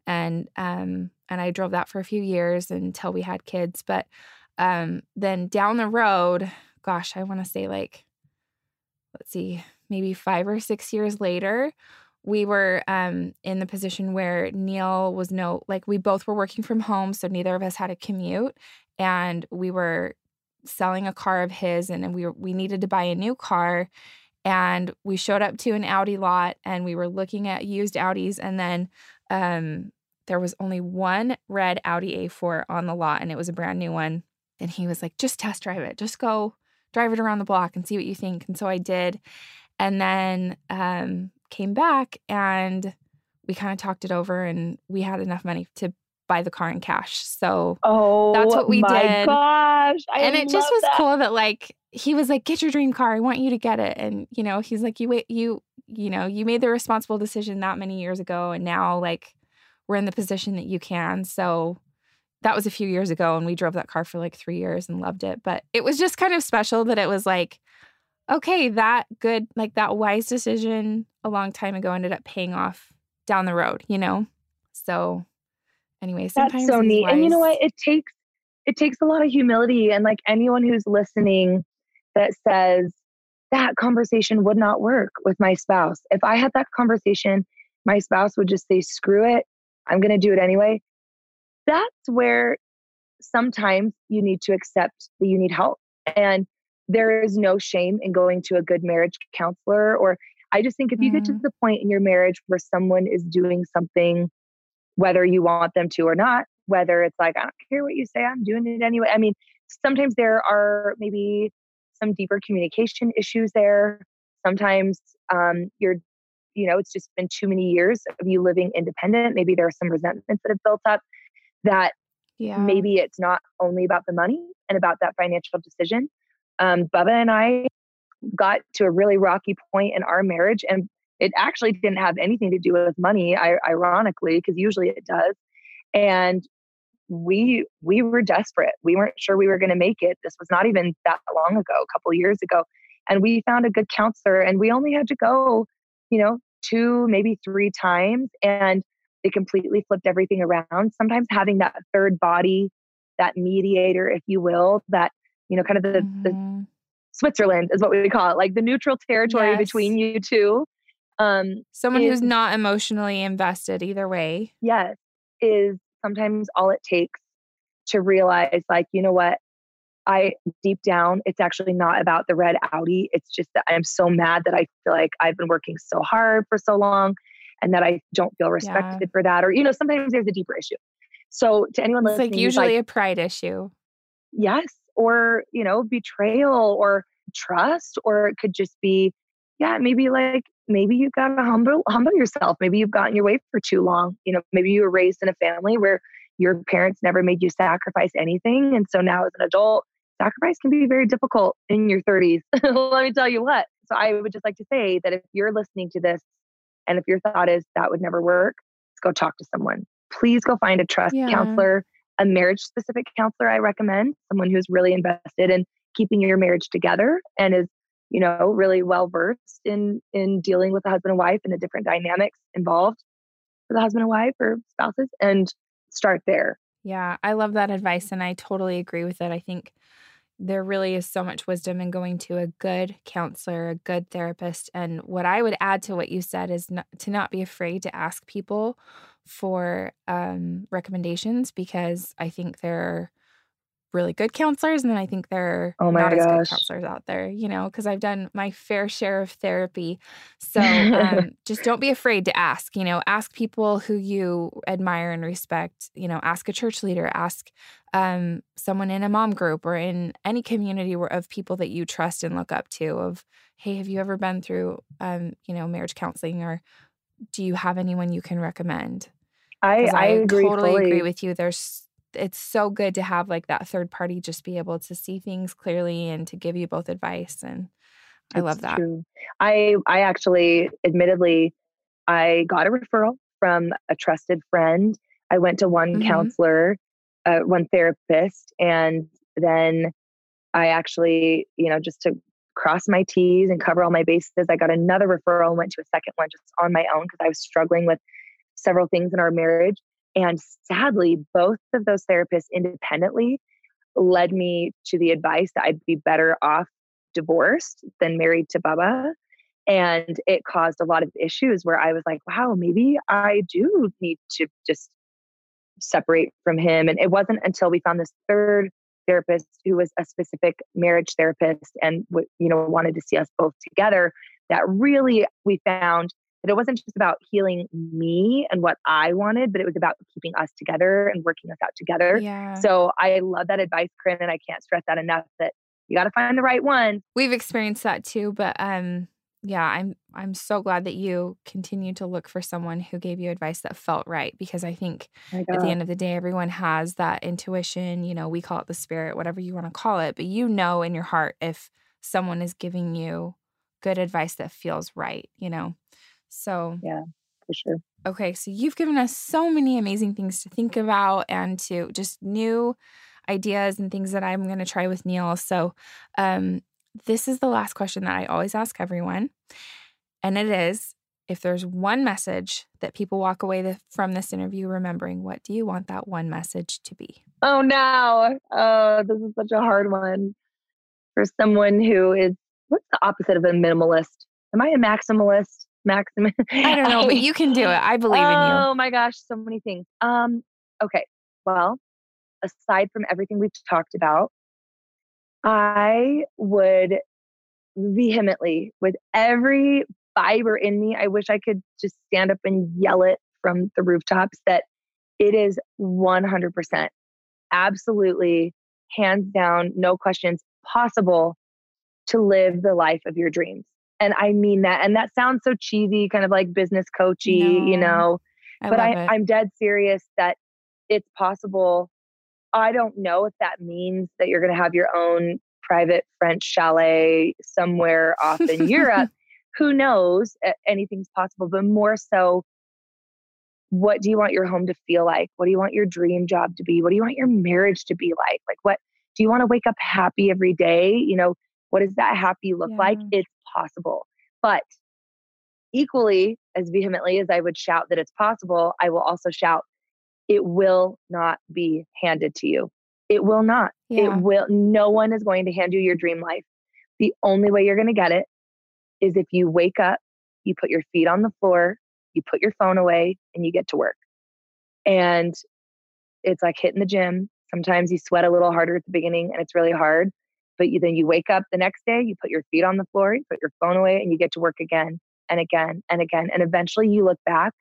and um and I drove that for a few years until we had kids. But um then down the road, gosh, I want to say like let's see, maybe 5 or 6 years later, we were um in the position where Neil was no like we both were working from home, so neither of us had a commute and we were selling a car of his and, and we we needed to buy a new car and we showed up to an Audi lot and we were looking at used Audis and then um, there was only one red Audi A4 on the lot and it was a brand new one. And he was like, just test drive it. Just go drive it around the block and see what you think. And so I did. And then um, came back and we kind of talked it over and we had enough money to buy the car in cash. So oh, that's what we my did. Gosh, I and it just was that. cool that like he was like, "Get your dream car. I want you to get it." And you know, he's like, "You wait, you you know, you made the responsible decision that many years ago, and now like we're in the position that you can." So that was a few years ago, and we drove that car for like three years and loved it. But it was just kind of special that it was like, okay, that good, like that wise decision a long time ago ended up paying off down the road, you know. So anyway, that's so neat. Wise. And you know what? It takes it takes a lot of humility and like anyone who's listening that says that conversation would not work with my spouse. If I had that conversation, my spouse would just say, screw it, I'm going to do it anyway. That's where sometimes you need to accept that you need help. And there is no shame in going to a good marriage counselor. Or I just think if you mm. get to mm-hmm. the point in your marriage where someone is doing something, whether you want them to or not, whether it's like, I don't care what you say, I'm doing it anyway. I mean, sometimes there are maybe some deeper communication issues there. Sometimes um, you're, you know, it's just been too many years of you living independent. Maybe there are some resentments that have built up that yeah. maybe it's not only about the money and about that financial decision. Um, Bubba and I got to a really rocky point in our marriage, and it actually didn't have anything to do with money, ironically, because usually it does. And we we were desperate. We weren't sure we were going to make it. This was not even that long ago, a couple years ago. And we found a good counselor and we only had to go, you know, two, maybe three times. And they completely flipped everything around. Sometimes having that third body, that mediator, if you will, that, you know, kind of the, mm-hmm. the Switzerland is what we call it, like the neutral territory yes. between you two. Um, Someone is, who's not emotionally invested either way. Yes, is sometimes all it takes to realize, like, you know what? I deep down, it's actually not about the red Audi. It's just that I am so mad that I feel like I've been working so hard for so long and that I don't feel respected yeah. for that. Or, you know, sometimes there's a deeper issue. So to anyone it's listening, like usually like, a pride issue. Yes. Or, you know, betrayal or trust, or it could just be, yeah, maybe like maybe you've got to humble humble yourself. Maybe you've gotten your way for too long. You know, maybe you were raised in a family where your parents never made you sacrifice anything. And so now as an adult, sacrifice can be very difficult in your 30s. Let me tell you what. So I would just like to say that if you're listening to this and if your thought is that would never work, go talk to someone. Please go find a trust yeah. counselor, a marriage specific counselor, I recommend, someone who's really invested in keeping your marriage together and is, you know, really well versed in in dealing with the husband and wife and the different dynamics involved for the husband and wife or spouses and start there. Yeah, I love that advice and I totally agree with it. I think there really is so much wisdom in going to a good counselor, a good therapist. And what I would add to what you said is not, to not be afraid to ask people for um, recommendations because I think there are really good counselors and then I think there are oh not gosh. as good counselors out there, you know, because I've done my fair share of therapy. So um, just don't be afraid to ask, you know, ask people who you admire and respect, you know, ask a church leader, ask um, someone in a mom group or in any community where, of people that you trust and look up to of, hey, have you ever been through, um, you know, marriage counseling or do you have anyone you can recommend? I, I, I agree totally fully. agree with you. There's it's so good to have like that third party just be able to see things clearly and to give you both advice and I it's love that. True. I I actually admittedly I got a referral from a trusted friend. I went to one mm-hmm. counselor, uh, one therapist and then I actually, you know, just to cross my T's and cover all my bases, I got another referral and went to a second one just on my own because I was struggling with several things in our marriage. And sadly, both of those therapists independently led me to the advice that I'd be better off divorced than married to Bubba. And it caused a lot of issues where I was like, wow, maybe I do need to just separate from him. And it wasn't until we found this third therapist who was a specific marriage therapist and you know wanted to see us both together that really we found that it wasn't just about healing me and what I wanted, but it was about keeping us together and working us out together. Yeah. So I love that advice, Corinne, and I can't stress that enough that you got to find the right one. We've experienced that too, but um yeah, I'm I'm so glad that you continue to look for someone who gave you advice that felt right because I think at the end of the day everyone has that intuition, you know, we call it the spirit, whatever you want to call it, but you know in your heart if someone is giving you good advice that feels right, you know. So, yeah, for sure. Okay, so you've given us so many amazing things to think about and to just new ideas and things that I'm going to try with Neil. So, um, this is the last question that I always ask everyone. And it is if there's one message that people walk away the, from this interview remembering, what do you want that one message to be? Oh, no. Oh, this is such a hard one for someone who is, what's the opposite of a minimalist? Am I a maximalist? Maximum. I don't know, but you can do it. I believe oh, in you. Oh my gosh, so many things. Um, okay. Well, aside from everything we've talked about, I would vehemently, with every fiber in me, I wish I could just stand up and yell it from the rooftops that it is 100% absolutely hands down, no questions possible to live the life of your dreams. And I mean that. And that sounds so cheesy, kind of like business coachy, no, you know. I but I, I'm dead serious that it's possible. I don't know if that means that you're going to have your own private French chalet somewhere off in Europe. Who knows? Anything's possible, but more so, what do you want your home to feel like? What do you want your dream job to be? What do you want your marriage to be like? Like, what do you want to wake up happy every day? You know, what does that happy look yeah. like? It's possible. But equally as vehemently as I would shout that it's possible, I will also shout, it will not be handed to you. It will not. Yeah. It will, no one is going to hand you your dream life. The only way you're going to get it is if you wake up, you put your feet on the floor, you put your phone away, and you get to work. And it's like hitting the gym. Sometimes you sweat a little harder at the beginning and it's really hard. But you, then you wake up the next day, you put your feet on the floor, you put your phone away, and you get to work again and again and again. And eventually you look back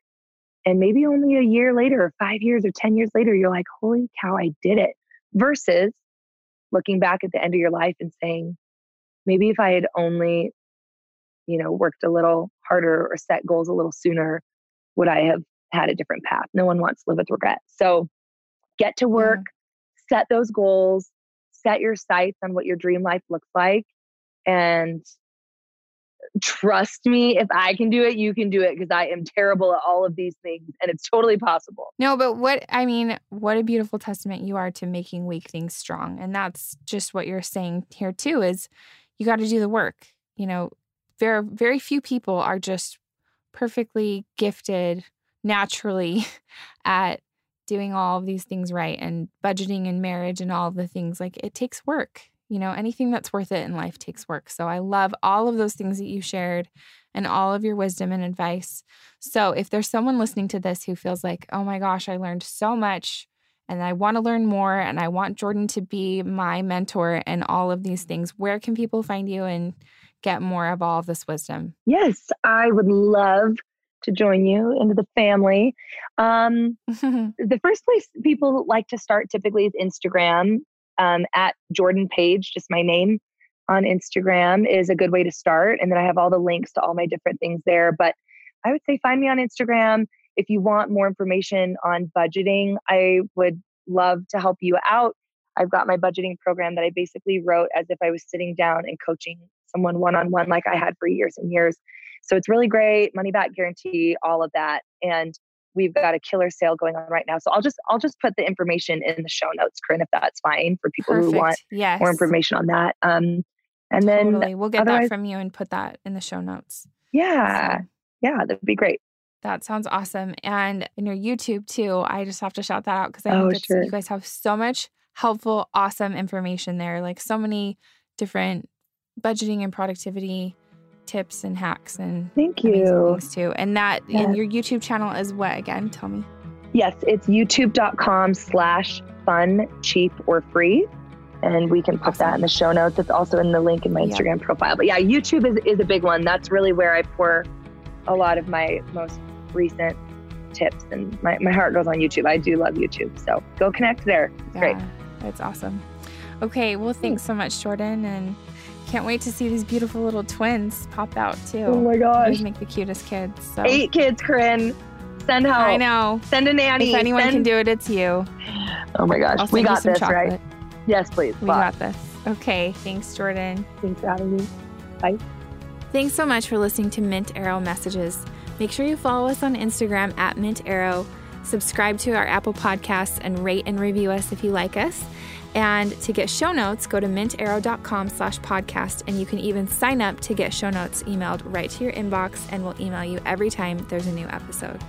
and maybe only a year later, or five years, or 10 years later, you're like, holy cow, I did it. Versus looking back at the end of your life and saying, maybe if I had only, you know, worked a little harder or set goals a little sooner, would I have had a different path? No one wants to live with regret. So get to work, yeah. set those goals, set your sights on what your dream life looks like, and trust me, if I can do it, you can do it because I am terrible at all of these things and it's totally possible. No, but what I mean, what a beautiful testament you are to making weak things strong. And that's just what you're saying here too is you got to do the work. You know, very very few people are just perfectly gifted naturally at doing all of these things right and budgeting and marriage and all the things like it takes work you know, anything that's worth it in life takes work. So I love all of those things that you shared and all of your wisdom and advice. So if there's someone listening to this who feels like, oh my gosh, I learned so much and I want to learn more and I want Jordan to be my mentor and all of these things, where can people find you and get more of all of this wisdom? Yes, I would love to join you into the family. Um, the first place people like to start typically is Instagram um, at Jordan Page, just my name on Instagram is a good way to start. And then I have all the links to all my different things there. But I would say find me on Instagram. If you want more information on budgeting, I would love to help you out. I've got my budgeting program that I basically wrote as if I was sitting down and coaching someone one on one, like I had for years and years. So it's really great, money back guarantee, all of that. And we've got a killer sale going on right now. So I'll just I'll just put the information in the show notes, Corinne, if that's fine for people Perfect. who want yes. more information on that. Um, and then totally. we'll get that from you and put that in the show notes. Yeah, so. yeah, that'd be great. That sounds awesome. And in your YouTube too, I just have to shout that out because I oh, think sure. you guys have so much helpful, awesome information there. Like so many different budgeting and productivity tips and hacks and thank you things too. And that and your YouTube channel is what again? Tell me. Yes, it's youtube.com slash fun, cheap, or free. And we can put awesome. that in the show notes. It's also in the link in my Instagram profile. But yeah, YouTube is, is a big one. That's really where I pour a lot of my most recent tips and my, my heart goes on YouTube. I do love YouTube. So go connect there. It's yeah, great. It's awesome. Okay. Well, thanks hmm. so much, Jordan. And can't wait to see these beautiful little twins pop out too. Oh my gosh. They make the cutest kids. So. Eight kids, Corinne. Send help. I know. Send a nanny. If anyone Send... can do it, it's you. Oh my gosh. We got this, chocolate. right? Yes, please. We Bye. got this. Okay. Thanks, Jordan. Thanks for having me. Bye. Thanks so much for listening to Mint Arrow Messages. Make sure you follow us on Instagram at Mint Arrow. Subscribe to our Apple Podcasts and rate and review us if you like us. And to get show notes, go to mintarrow.com slash podcast. And you can even sign up to get show notes emailed right to your inbox, and we'll email you every time there's a new episode.